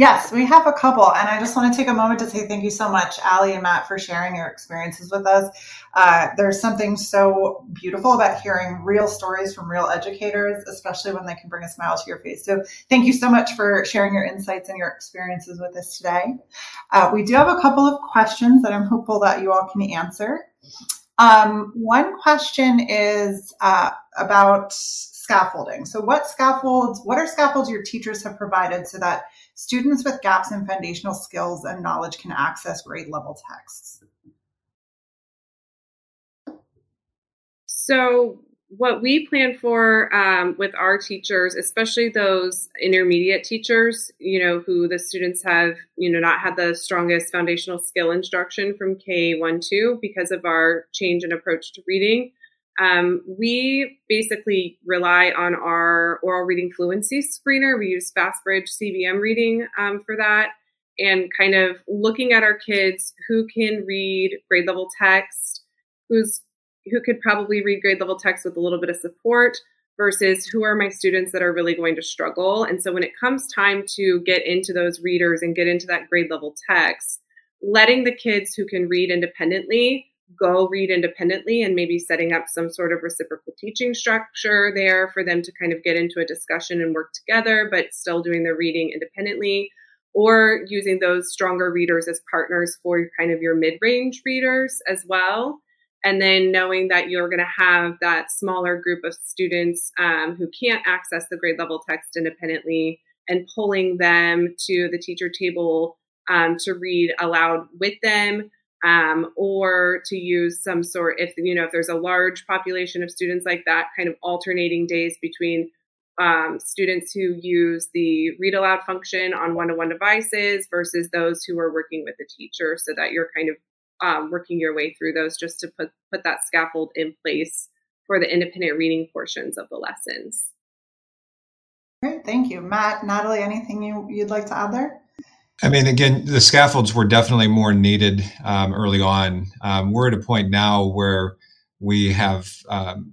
Yes, we have a couple. And I just want to take a moment to say thank you so much, Alli and Matt, for sharing your experiences with us. Uh, there's something so beautiful about hearing real stories from real educators, especially when they can bring a smile to your face. So thank you so much for sharing your insights and your experiences with us today. Uh, we do have a couple of questions that I'm hopeful that you all can answer. Um, one question is uh, about scaffolding. So what scaffolds, what are scaffolds your teachers have provided so that students with gaps in foundational skills and knowledge can access grade level texts? So, what we plan for um, with our teachers, especially those intermediate teachers, you know, who the students have, you know, not had the strongest foundational skill instruction from K 1 2 because of our change in approach to reading, um, we basically rely on our oral reading fluency screener. We use FastBridge CBM reading um, for that and kind of looking at our kids who can read grade level text, who's who could probably read grade level text with a little bit of support versus who are my students that are really going to struggle. And so when it comes time to get into those readers and get into that grade level text, letting the kids who can read independently go read independently and maybe setting up some sort of reciprocal teaching structure there for them to kind of get into a discussion and work together, but still doing their reading independently, or using those stronger readers as partners for kind of your mid range readers as well. And then knowing that you're going to have that smaller group of students um, who can't access the grade level text independently and pulling them to the teacher table um, to read aloud with them um, or to use some sort if you know if there's a large population of students like that kind of alternating days between um, students who use the read aloud function on one-to-one devices versus those who are working with the teacher so that you're kind of um, working your way through those just to put put that scaffold in place for the independent reading portions of the lessons. Great thank you. Matt natalie anything you, you'd like to add there I mean, again, the scaffolds were definitely more needed um, early on. Um, we're at a point now where we have um,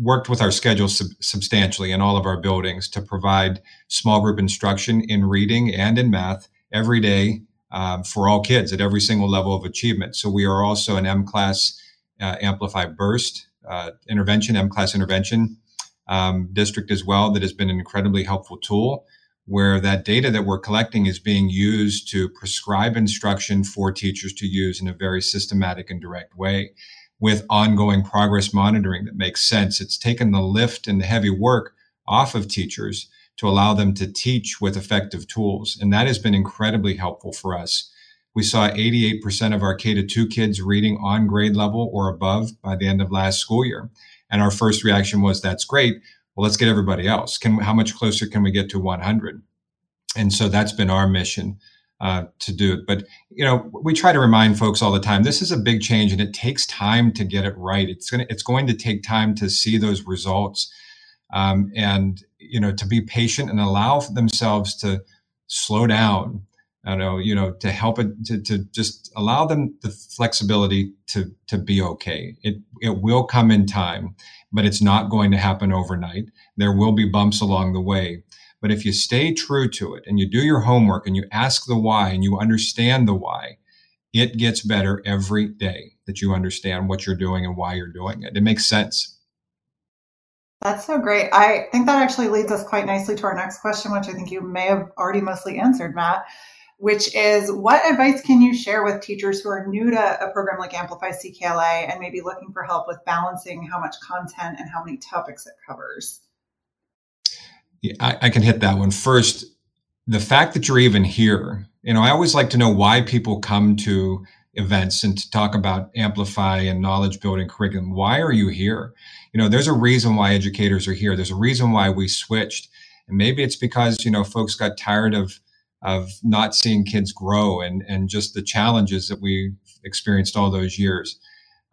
worked with our schedule sub- substantially in all of our buildings to provide small group instruction in reading and in math every day um, for all kids at every single level of achievement. So we are also an mCLASS uh, Amplify Burst uh, intervention, mCLASS intervention um, district as well, that has been an incredibly helpful tool where that data that we're collecting is being used to prescribe instruction for teachers to use in a very systematic and direct way with ongoing progress monitoring that makes sense. It's taken the lift and the heavy work off of teachers to allow them to teach with effective tools. And that has been incredibly helpful for us. We saw 88% of our K to 2 kids reading on grade level or above by the end of last school year. And our first reaction was, that's great well, let's get everybody else. Can how much closer can we get to 100? And so that's been our mission uh, to do it. But you know, we try to remind folks all the time this is a big change, and it takes time to get it right. It's gonna it's going to take time to see those results, um, and you know, to be patient and allow themselves to slow down. I know, you know, to help it to, to just allow them the flexibility to to be okay. It it will come in time but it's not going to happen overnight. There will be bumps along the way. But if you stay true to it and you do your homework and you ask the why and you understand the why, it gets better every day that you understand what you're doing and why you're doing it. It makes sense. That's so great. I think that actually leads us quite nicely to our next question, which I think you may have already mostly answered, Matt which is what advice can you share with teachers who are new to a program like Amplify CKLA and maybe looking for help with balancing how much content and how many topics it covers? Yeah, I, I can hit that one first. The fact that you're even here, you know, I always like to know why people come to events and to talk about amplify and knowledge building curriculum why are you here you know there's a reason why educators are here there's a reason why we switched and maybe it's because you know folks got tired of of not seeing kids grow and, and just the challenges that we experienced all those years.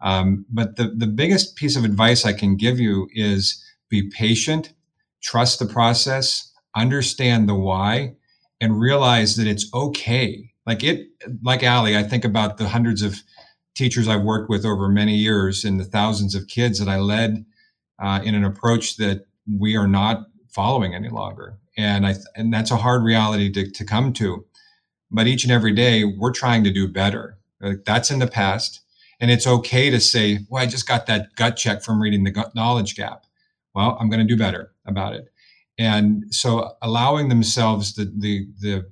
Um, but the, the biggest piece of advice I can give you is be patient, trust the process, understand the why, and realize that it's okay. Like it, like Alli, I think about the hundreds of teachers I've worked with over many years and the thousands of kids that I led uh, in an approach that we are not following any longer and I and that's a hard reality to, to come to. but each and every day we're trying to do better. That's in the past. And it's okay to say, well, I just got that gut check from reading the knowledge gap. Well, I'm going to do better about it. And so allowing themselves the, the, the,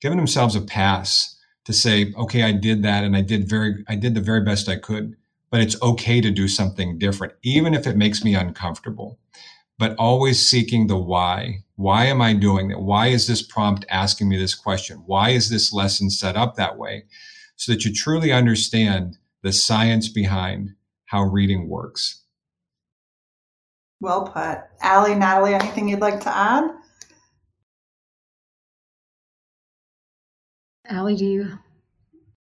giving themselves a pass to say, okay, I did that and I did very, I did the very best I could, but it's okay to do something different, even if it makes me uncomfortable but always seeking the why. Why am I doing that? Why is this prompt asking me this question? Why is this lesson set up that way? So that you truly understand the science behind how reading works. Well put. Alli, Natalie, anything you'd like to add? Alli, do you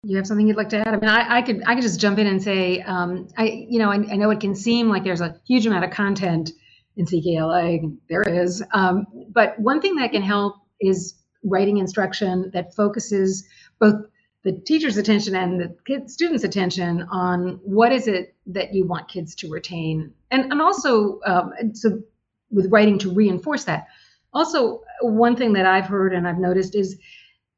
you have something you'd like to add? I mean, I, I could I could just jump in and say, um, I you know I, I know it can seem like there's a huge amount of content in CKLA. There is. Um, but one thing that can help is writing instruction that focuses both the teacher's attention and the student's attention on what is it that you want kids to retain. And, and also, um, so with writing to reinforce that. Also, one thing that I've heard and I've noticed is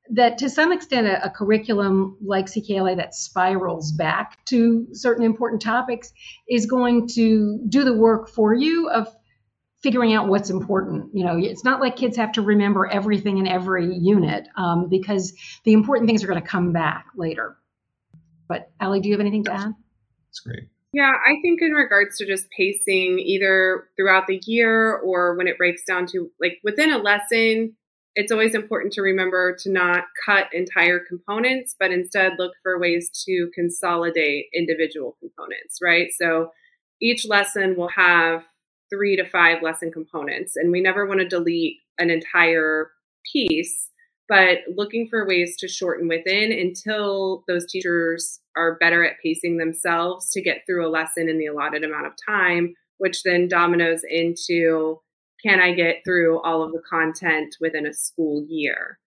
that to some extent a, a, curriculum like CKLA that spirals back to certain important topics is going to do the work for you of figuring out what's important. You know, it's not like kids have to remember everything in every unit um, because the important things are going to come back later. But Alli, do you have anything to add? That's great. Yeah, I think in regards to just pacing, either throughout the year or when it breaks down to like within a lesson, it's always important to remember to not cut entire components, but instead look for ways to consolidate individual components, right? So each lesson will have three to five lesson components. And we never want to delete an entire piece, but looking for ways to shorten within until those teachers are better at pacing themselves to get through a lesson in the allotted amount of time, which then dominoes into can I get through all of the content within a school year?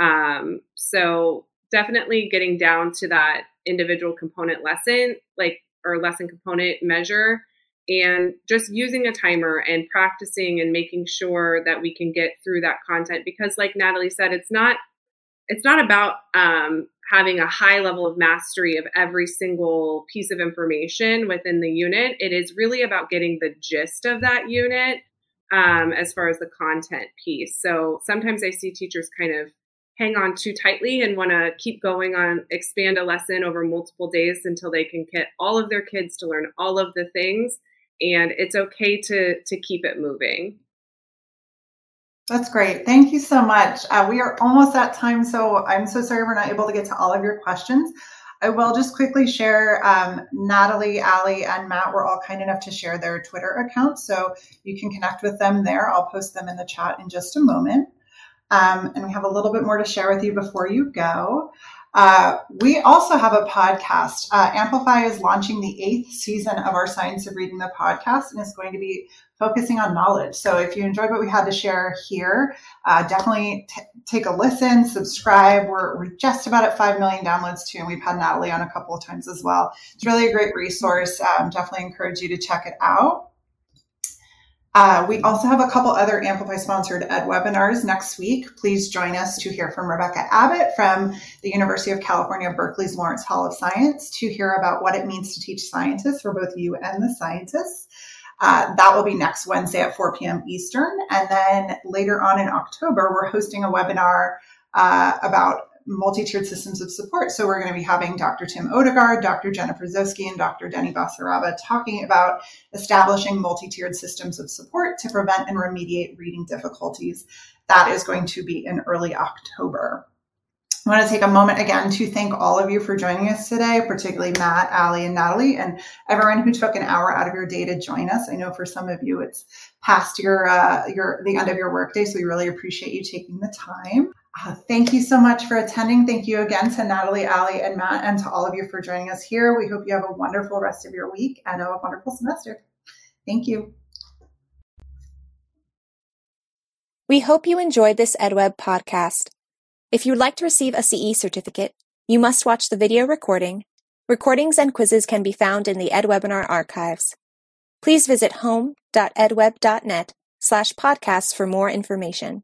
Um, so definitely getting down to that individual component lesson, like or lesson component measure and just using a timer and practicing and making sure that we can get through that content. Because like natalie said it's not it's not about um, having a high level of mastery of every single piece of information within the unit. It is really about getting the gist of that unit um, as far as the content piece. So sometimes i see teachers kind of hang on too tightly and want to keep going on expand a lesson over multiple days until they can get all of their kids to learn all of the things and it's okay to to keep it moving. That's great. Thank you so much. Uh, we are almost at time, so I'm so sorry we're not able to get to all of your questions. I will just quickly share um, Natalie, Alli, and Matt were all kind enough to share their Twitter accounts, so you can connect with them there. I'll post them in the chat in just a moment. Um, and we have a little bit more to share with you before you go. Uh, we also have a podcast. Uh, Amplify is launching the eighth season of our Science of Reading the podcast and is going to be focusing on knowledge. So if you enjoyed what we had to share here, uh, definitely t- take a listen, subscribe. We're, we're just about at 5 million downloads too, and we've had Natalie on a couple of times as well. It's really a great resource. Um, definitely encourage you to check it out. Uh, we also have a couple other Amplify sponsored ed webinars next week. Please join us to hear from Rebecca Abbott from the University of California, Berkeley's Lawrence Hall of Science to hear about what it means to teach scientists for both you and the scientists. Uh, that will be next Wednesday at 4 p.m. Eastern. And then later on in October, we're hosting a webinar uh, about multi-tiered systems of support. So we're going to be having Dr. Tim Odegard, Dr. Jennifer Zoski, and Dr. Deni Basaraba talking about establishing multi-tiered systems of support to prevent and remediate reading difficulties. That is going to be in early October. I want to take a moment again to thank all of you for joining us today, particularly Matt, Alli, and Natalie, and everyone who took an hour out of your day to join us. I know for some of you it's past your uh, your the end of your workday, so we really appreciate you taking the time. Uh, thank you so much for attending. Thank you again to Natalie, Alli, and Matt, and to all of you for joining us here. We hope you have a wonderful rest of your week and a wonderful semester. Thank you. We hope you enjoyed this EdWeb podcast. If you would like to receive a CE certificate, you must watch the video recording. Recordings and quizzes can be found in the EdWebinar archives. Please visit home.edweb.net slash podcasts for more information.